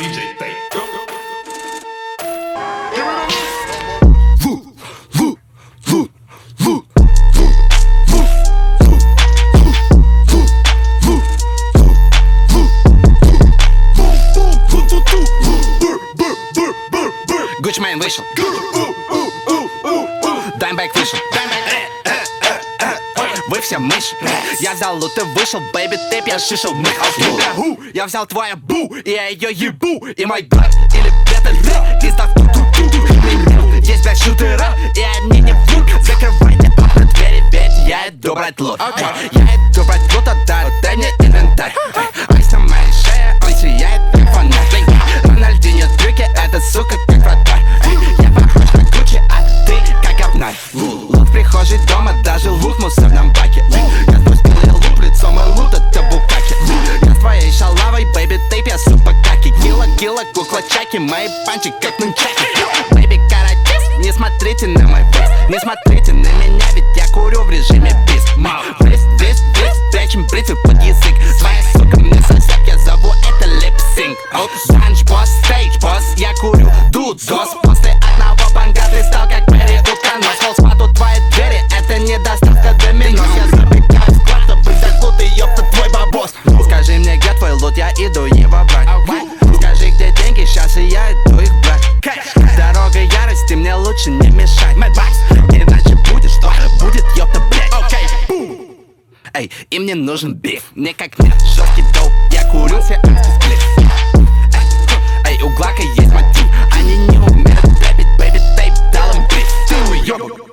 DJ Tape. Гучмейн вышел Даймбэк вышел Вы все мышь. Я взял лут и вышел, бэйби, тэп, я шишел мы Я взял твою бу, и я ее ебу И мой брат, или это ты, ту ту Есть блядь шутера, и они не врут. Закрывайте двери, ведь я иду брать лут. Я иду брать лут, прихожей дома, даже лут в мусорном баке. Я спустил я луп, лицо мой лут, это букаки. Я твоей шалавой, бэйби, тейп, я супа каки Кило, кило, кукла чаки, мои панчи как нунчаки. Бэйби, каратист, не смотрите на мой фейс. Не смотрите на меня, ведь я курю в режиме бис Весь, весь, весь, прячем бритвы под язык. Твоя сука мне сосед, я зову это липсинг. Санч, босс, стейдж, босс, я курю дуд, дос После одного банга ты стал как Перри Эй, и мне нужен биф Мне как нет, жесткий доп Я курю. Все антисплит Эй, у Глака есть мотив. Они не умеют рэпить, бэйби, тейп, дал им бит Ты уёбок